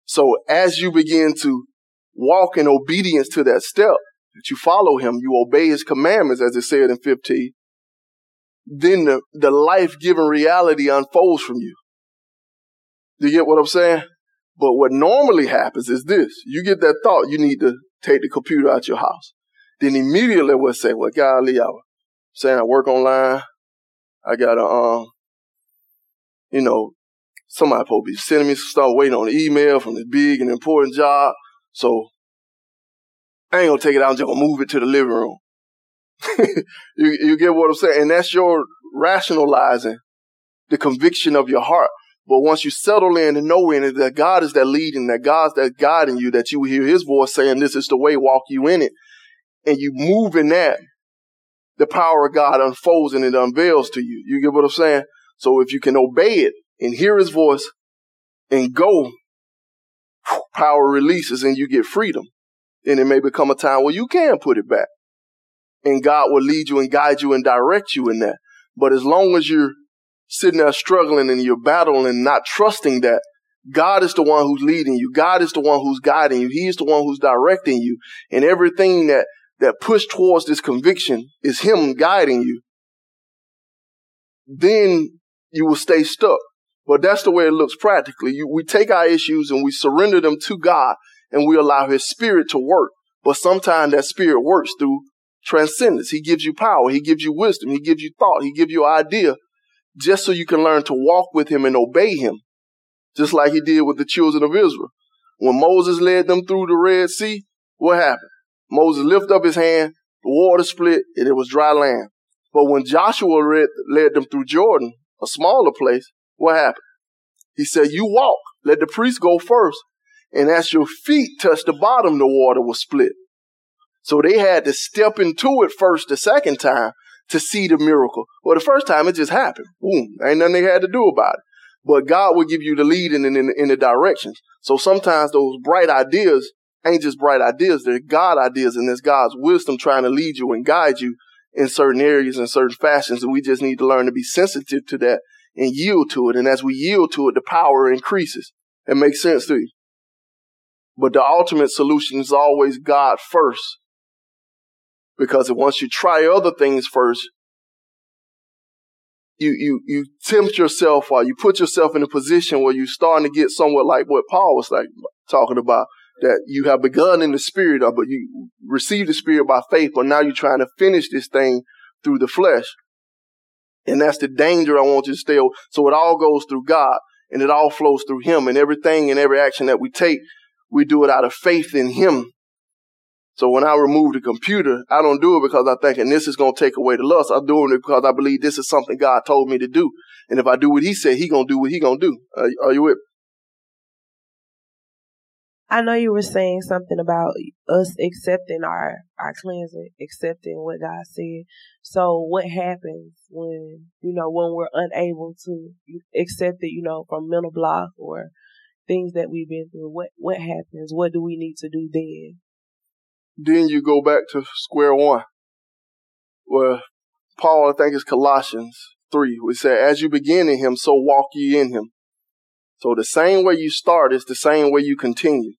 So as you begin to walk in obedience to that step, that you follow Him, you obey His commandments, as it said in 15. Then the, the life-giving reality unfolds from you. You get what I'm saying? But what normally happens is this. You get that thought, you need to take the computer out your house. Then immediately we'll say, well, golly, I was saying I work online. I got a, um, you know, somebody to be sending me some stuff, waiting on an email from this big and important job. So I ain't gonna take it out. I'm just gonna move it to the living room. you, you get what I'm saying? And that's your rationalizing the conviction of your heart. But once you settle in and know in it that God is that leading, that God's that guiding you, that you hear his voice saying, this is the way, walk you in it. And you move in that, the power of God unfolds and it unveils to you. You get what I'm saying? So if you can obey it and hear his voice and go, power releases and you get freedom. And it may become a time where you can put it back. And God will lead you and guide you and direct you in that. But as long as you're sitting there struggling and you're battling not trusting that God is the one who's leading you. God is the one who's guiding you. He's the one who's directing you. And everything that, that push towards this conviction is Him guiding you. Then you will stay stuck. But that's the way it looks practically. You, we take our issues and we surrender them to God and we allow His Spirit to work. But sometimes that Spirit works through transcendence. He gives you power. He gives you wisdom. He gives you thought. He gives you idea just so you can learn to walk with him and obey him, just like he did with the children of Israel. When Moses led them through the Red Sea, what happened? Moses lifted up his hand, the water split, and it was dry land. But when Joshua led, led them through Jordan, a smaller place, what happened? He said, You walk, let the priest go first, and as your feet touch the bottom, the water was split. So they had to step into it first the second time to see the miracle. Well, the first time it just happened. Boom. Ain't nothing they had to do about it. But God will give you the lead in, in, in the directions. So sometimes those bright ideas ain't just bright ideas. They're God ideas and it's God's wisdom trying to lead you and guide you in certain areas and certain fashions. And we just need to learn to be sensitive to that and yield to it. And as we yield to it, the power increases. It makes sense to you. But the ultimate solution is always God first because once you try other things first, you, you, you tempt yourself or you put yourself in a position where you're starting to get somewhat like what Paul was like talking about, that you have begun in the spirit of, but you received the spirit by faith, but now you're trying to finish this thing through the flesh. And that's the danger I want you to stay. So it all goes through God and it all flows through Him and everything and every action that we take, we do it out of faith in Him so when I remove the computer, I don't do it because I'm thinking this is going to take away the lust. I'm doing it because I believe this is something God told me to do. And if I do what he said, he going to do what he going to do. Are, are you with I know you were saying something about us accepting our our cleansing, accepting what God said. So what happens when you know when we're unable to accept it? You know, from mental block or things that we've been through. What what happens? What do we need to do then? Then you go back to square one, where Paul, I think it's Colossians three, we say, "As you begin in Him, so walk ye in Him." So the same way you start is the same way you continue.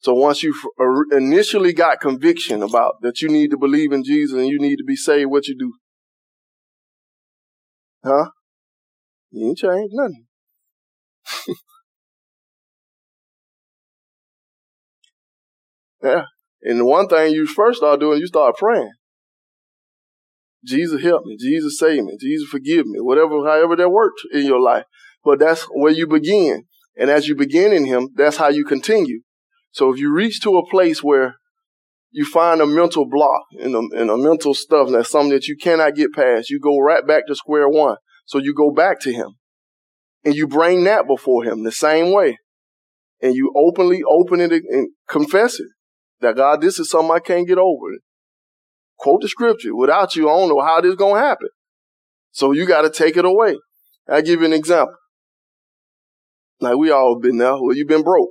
So once you initially got conviction about that you need to believe in Jesus and you need to be saved, what you do? Huh? You ain't changed nothing. yeah. And the one thing you first start doing, you start praying. Jesus help me. Jesus save me. Jesus forgive me. Whatever, however that worked in your life. But that's where you begin. And as you begin in Him, that's how you continue. So if you reach to a place where you find a mental block and a, and a mental stuff that's something that you cannot get past, you go right back to square one. So you go back to Him and you bring that before Him the same way. And you openly open it and confess it. That God, this is something I can't get over. Quote the scripture. Without you, I don't know how this to happen. So you got to take it away. I'll give you an example. Like we all been there. Well, you been broke.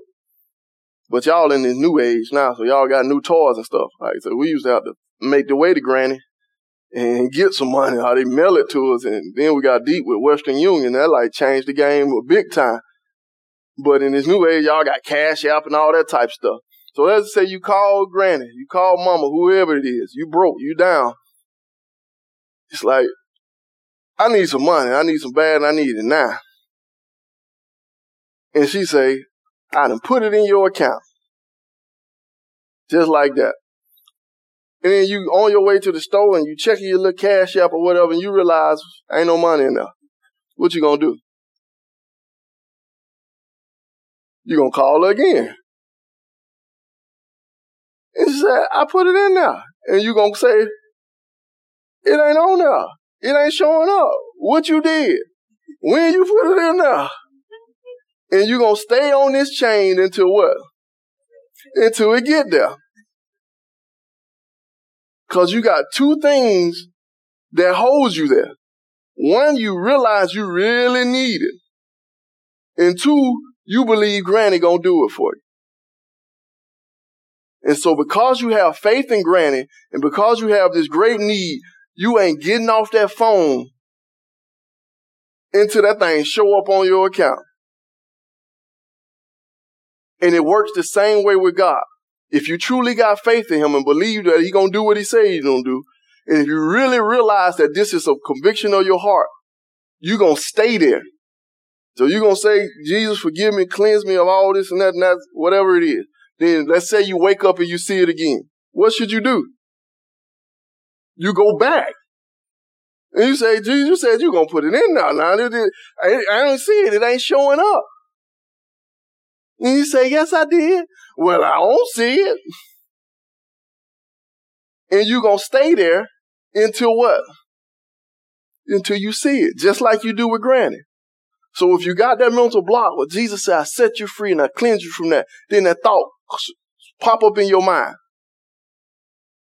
But y'all in this new age now, so y'all got new toys and stuff. Like so we used to have to make the way to granny and get some money, how they mail it to us, and then we got deep with Western Union. That like changed the game big time. But in this new age, y'all got cash app and all that type stuff. So let's say you call granny, you call mama, whoever it is, you broke, you down. It's like, I need some money. I need some bad I need it now. And she say, I done put it in your account. Just like that. And then you on your way to the store and you checking your little cash app or whatever and you realize ain't no money in there. What you gonna do? You gonna call her again. And she said, I put it in there. And you gonna say, it ain't on there. It ain't showing up. What you did. When you put it in there. And you gonna stay on this chain until what? Until it get there. Cause you got two things that holds you there. One, you realize you really need it. And two, you believe Granny gonna do it for you. And so because you have faith in Granny and because you have this great need, you ain't getting off that phone until that thing show up on your account. And it works the same way with God. If you truly got faith in him and believe that he gonna do what he say he's gonna do, and if you really realize that this is a conviction of your heart, you're gonna stay there. So you're gonna say, Jesus, forgive me, cleanse me of all this and that and that, whatever it is. Then let's say you wake up and you see it again. What should you do? You go back. And you say, Jesus, said you're going to put it in now. Now, I, I don't see it. It ain't showing up. And you say, yes, I did. Well, I don't see it. And you're going to stay there until what? Until you see it, just like you do with Granny. So if you got that mental block where Jesus said, I set you free and I cleanse you from that, then that thought pop up in your mind.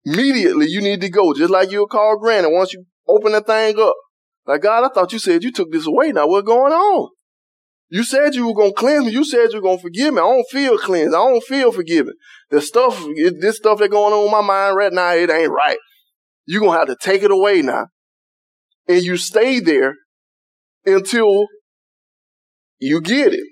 Immediately you need to go, just like you'll call Granny once you open that thing up. Like, God, I thought you said you took this away. Now what's going on? You said you were going to cleanse me. You said you were going to forgive me. I don't feel cleansed. I don't feel forgiven. The stuff, this stuff that's going on in my mind right now, it ain't right. You're going to have to take it away now. And you stay there until you get it.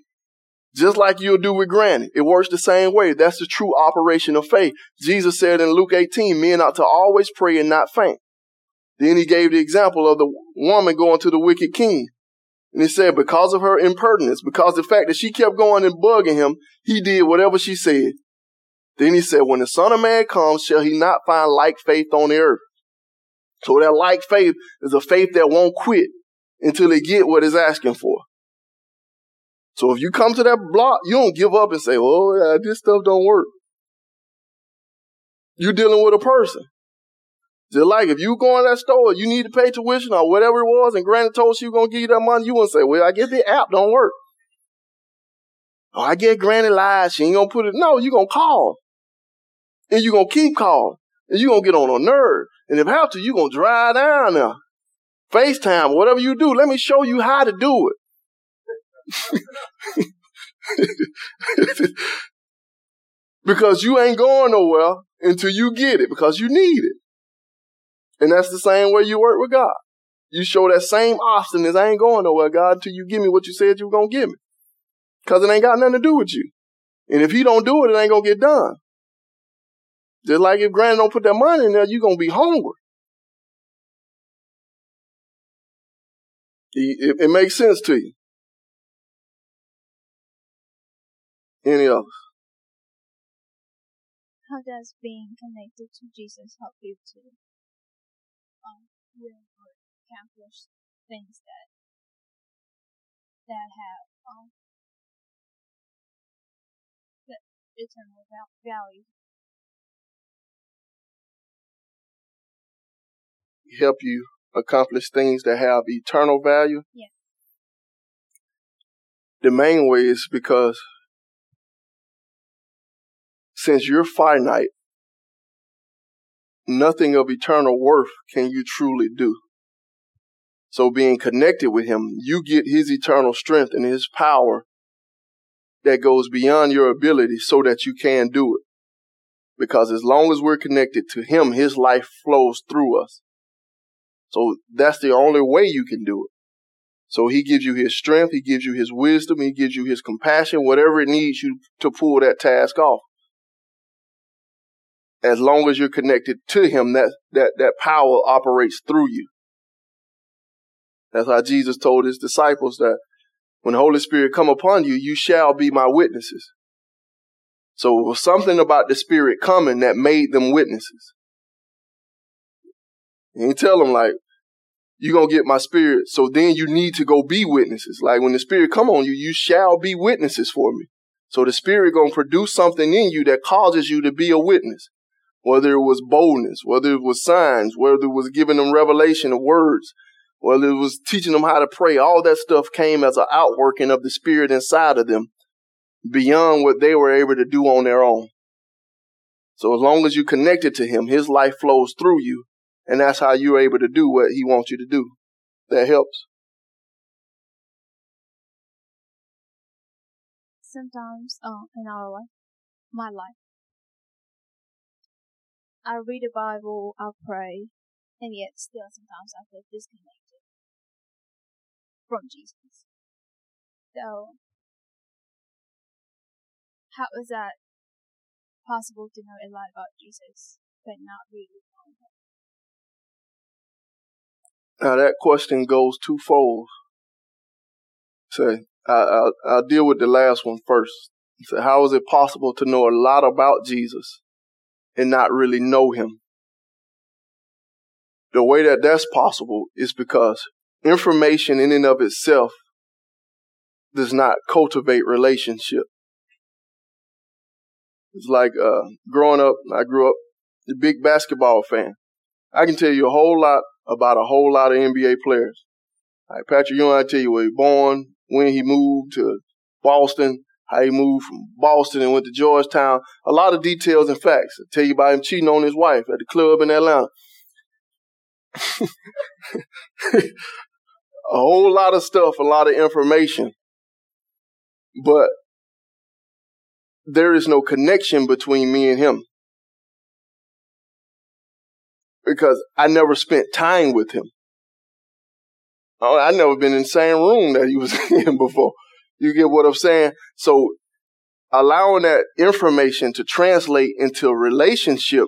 Just like you'll do with granny. It works the same way. That's the true operation of faith. Jesus said in Luke 18, men ought to always pray and not faint. Then he gave the example of the woman going to the wicked king. And he said, because of her impertinence, because the fact that she kept going and bugging him, he did whatever she said. Then he said, when the son of man comes, shall he not find like faith on the earth? So that like faith is a faith that won't quit until they get what it's asking for. So if you come to that block, you don't give up and say, "Oh, yeah, this stuff don't work." You're dealing with a person. Just like if you go in that store, you need to pay tuition or whatever it was, and Granny told you you gonna give you that money, you wouldn't say, "Well, I guess the app don't work." Oh, I get Granny lied. She ain't gonna put it. No, you gonna call. And you gonna keep calling. And you gonna get on a nerve. And if have to, you gonna drive down there. FaceTime, whatever you do, let me show you how to do it. because you ain't going nowhere until you get it, because you need it. And that's the same way you work with God. You show that same obstinance. I ain't going nowhere, God, until you give me what you said you were going to give me. Because it ain't got nothing to do with you. And if he don't do it, it ain't going to get done. Just like if Granny don't put that money in there, you're going to be hungry. It, it, makes sense to you. Any others? How does being connected to Jesus help you to um, accomplish things that that have um, that eternal value. Help you accomplish things that have eternal value. Yeah. The main way is because since you're finite, nothing of eternal worth can you truly do. So being connected with him, you get his eternal strength and his power that goes beyond your ability so that you can do it. Because as long as we're connected to him, his life flows through us. So that's the only way you can do it. So he gives you his strength, he gives you his wisdom, he gives you his compassion, whatever it needs you to pull that task off. As long as you're connected to him, that, that, that power operates through you. That's how Jesus told his disciples that when the Holy Spirit come upon you, you shall be my witnesses. So it was something about the Spirit coming that made them witnesses. And he tell them like, you're to get my spirit. So then you need to go be witnesses. Like when the spirit come on you, you shall be witnesses for me. So the spirit to produce something in you that causes you to be a witness. Whether it was boldness, whether it was signs, whether it was giving them revelation of words, whether it was teaching them how to pray. All that stuff came as an outworking of the spirit inside of them beyond what they were able to do on their own. So as long as you connected to him, his life flows through you. And that's how you're able to do what he wants you to do. That helps. Sometimes uh, in our life, my life, I read the Bible, I pray, and yet still sometimes I feel disconnected from Jesus. So, how is that possible to know a lot about Jesus but not really know him? Now that question goes twofold. Say, I, I'll, I'll deal with the last one first. So how is it possible to know a lot about Jesus and not really know him? The way that that's possible is because information in and of itself does not cultivate relationship. It's like uh, growing up, I grew up a big basketball fan. I can tell you a whole lot about a whole lot of NBA players. Like Patrick Ewing, I tell you where he born, when he moved to Boston, how he moved from Boston and went to Georgetown. A lot of details and facts. I tell you about him cheating on his wife at the club in Atlanta. a whole lot of stuff, a lot of information. But there is no connection between me and him. Because I never spent time with him. I never been in the same room that he was in before. You get what I'm saying? So allowing that information to translate into a relationship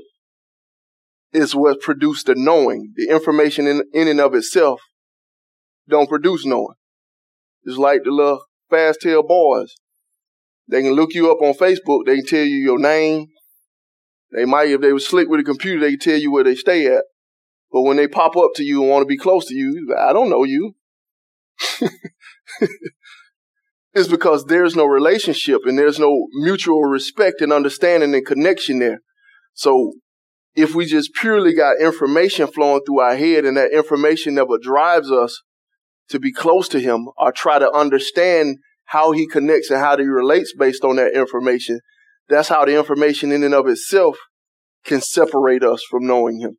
is what produced the knowing. The information in, in and of itself don't produce knowing. It's like the little fast tail boys. They can look you up on Facebook. They can tell you your name. They might, if they were slick with a computer, they tell you where they stay at. But when they pop up to you and want to be close to you, I don't know you. it's because there's no relationship and there's no mutual respect and understanding and connection there. So if we just purely got information flowing through our head and that information never drives us to be close to him or try to understand how he connects and how he relates based on that information, that's how the information in and of itself can separate us from knowing him.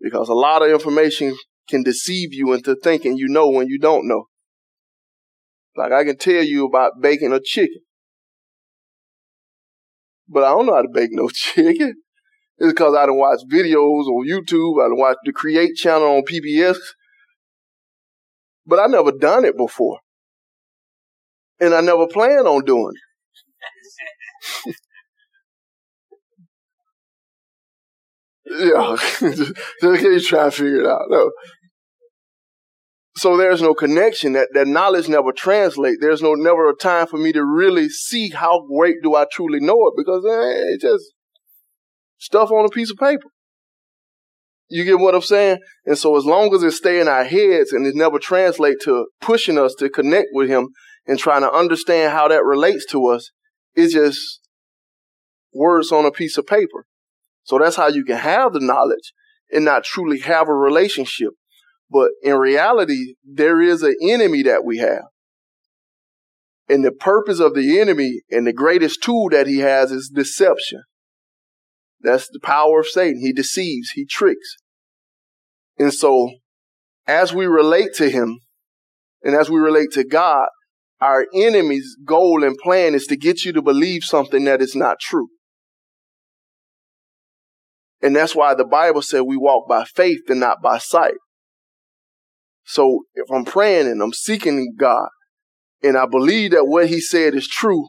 Because a lot of information can deceive you into thinking you know when you don't know. Like I can tell you about baking a chicken. But I don't know how to bake no chicken. It's because I don't watch videos on YouTube. I don't watch the Create channel on PBS. But I never done it before. And I never plan on doing it. yeah. just, just try to figure it out. No. So there's no connection. That, that knowledge never translates. There's no never a time for me to really see how great do I truly know it because eh, it's just stuff on a piece of paper. You get what I'm saying? And so as long as it stay in our heads and it never translate to pushing us to connect with him and trying to understand how that relates to us, it's just words on a piece of paper. So that's how you can have the knowledge and not truly have a relationship. But in reality, there is an enemy that we have. And the purpose of the enemy and the greatest tool that he has is deception. That's the power of Satan. He deceives, he tricks. And so, as we relate to him and as we relate to God, our enemy's goal and plan is to get you to believe something that is not true. And that's why the Bible said we walk by faith and not by sight. So if I'm praying and I'm seeking God and I believe that what he said is true,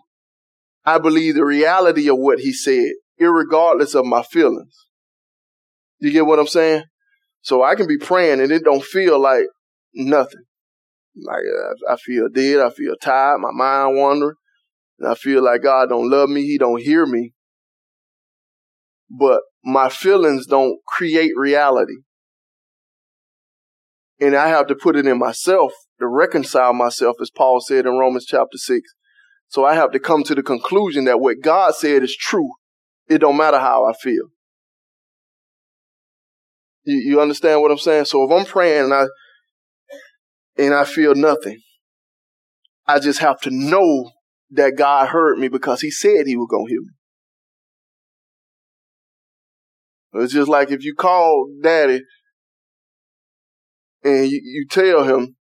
I believe the reality of what he said, regardless of my feelings. You get what I'm saying? So I can be praying and it don't feel like nothing. Like uh, I feel dead. I feel tired. My mind wandering. And I feel like God don't love me. He don't hear me. But my feelings don't create reality. And I have to put it in myself to reconcile myself, as Paul said in Romans chapter 6. So I have to come to the conclusion that what God said is true. It don't matter how I feel. You, you understand what I'm saying? So if I'm praying and I and I feel nothing, I just have to know that God heard me because He said He was gonna hear me. It's just like if you call daddy and you, you tell him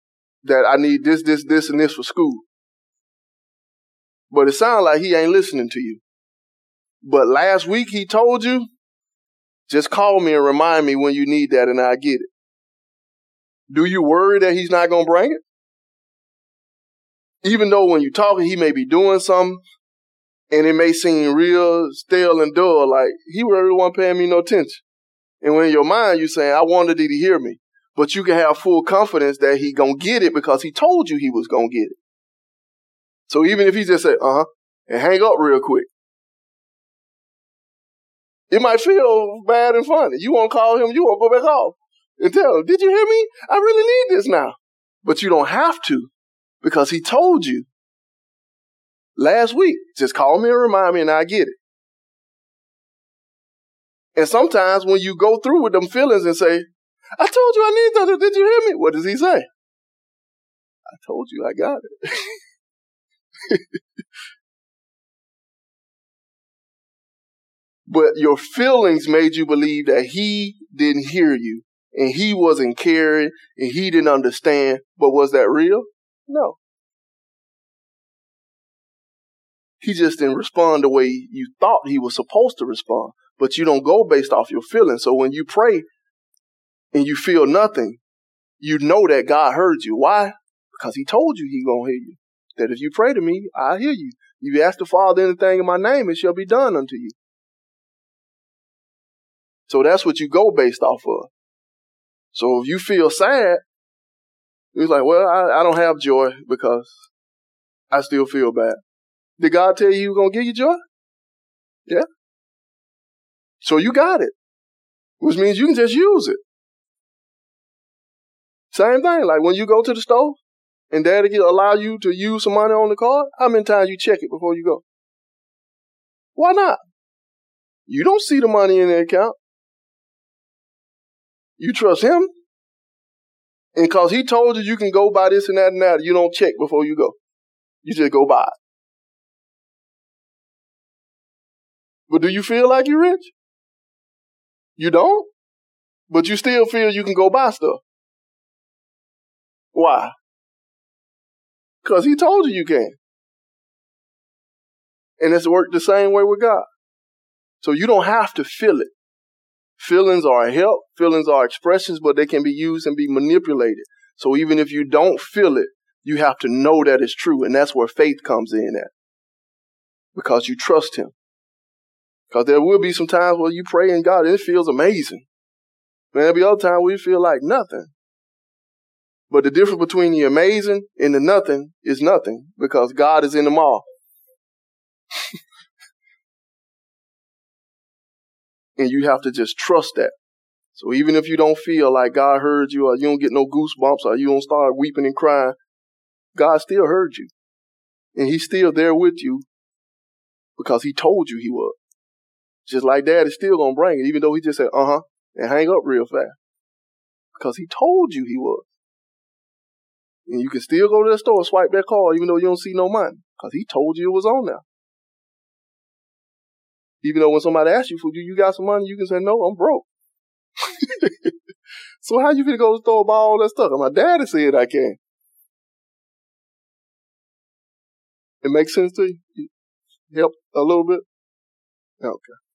that I need this, this, this, and this for school. But it sounds like he ain't listening to you. But last week he told you, just call me and remind me when you need that and I get it. Do you worry that he's not going to bring it? Even though when you're talking, he may be doing something and it may seem real stale and dull, like he really wasn't paying me no attention. And when in your mind you're saying, I wonder did he hear me? But you can have full confidence that he gonna get it because he told you he was gonna get it. So even if he just said, uh huh, and hang up real quick, it might feel bad and funny. You won't call him, you won't go back off and tell him, did you hear me? I really need this now. But you don't have to because he told you last week. Just call me and remind me and I get it. And sometimes when you go through with them feelings and say, I told you I need something. Did you hear me? What does he say? I told you I got it. but your feelings made you believe that he didn't hear you and he wasn't caring and he didn't understand. But was that real? No. He just didn't respond the way you thought he was supposed to respond. But you don't go based off your feelings. So when you pray and you feel nothing, you know that God heard you. Why? Because he told you he gonna hear you. That if you pray to me, I hear you. If you ask the Father anything in my name, it shall be done unto you. So that's what you go based off of. So if you feel sad, it's like, well, I, I don't have joy because I still feel bad. Did God tell you he was to give you joy? Yeah. So you got it, which means you can just use it. Same thing, like when you go to the store and daddy get allow you to use some money on the card, how many times you check it before you go? Why not? You don't see the money in the account. You trust him. And cause he told you you can go buy this and that and that, you don't check before you go. You just go buy it. But do you feel like you're rich? You don't? But you still feel you can go buy stuff. Why? Because he told you you can. And it's worked the same way with God. So you don't have to feel it. Feelings are help, feelings are expressions, but they can be used and be manipulated. So even if you don't feel it, you have to know that it's true. And that's where faith comes in at. Because you trust him. Because there will be some times where you pray in God and it feels amazing. Man, there'll be other times where you feel like nothing. But the difference between the amazing and the nothing is nothing because God is in them all. and you have to just trust that. So even if you don't feel like God heard you or you don't get no goosebumps or you don't start weeping and crying, God still heard you. And he's still there with you because he told you he was. Just like dad is still gonna bring it, even though he just said, uh huh, and hang up real fast. Because he told you he was. And you can still go to the store and swipe that card even though you don't see no money. Because he told you it was on there. Even though when somebody asks you for you, you got some money, you can say, no, I'm broke. so how you gonna go to the store and buy all that stuff? And my daddy said I can. It makes sense to you? Help a little bit? Okay.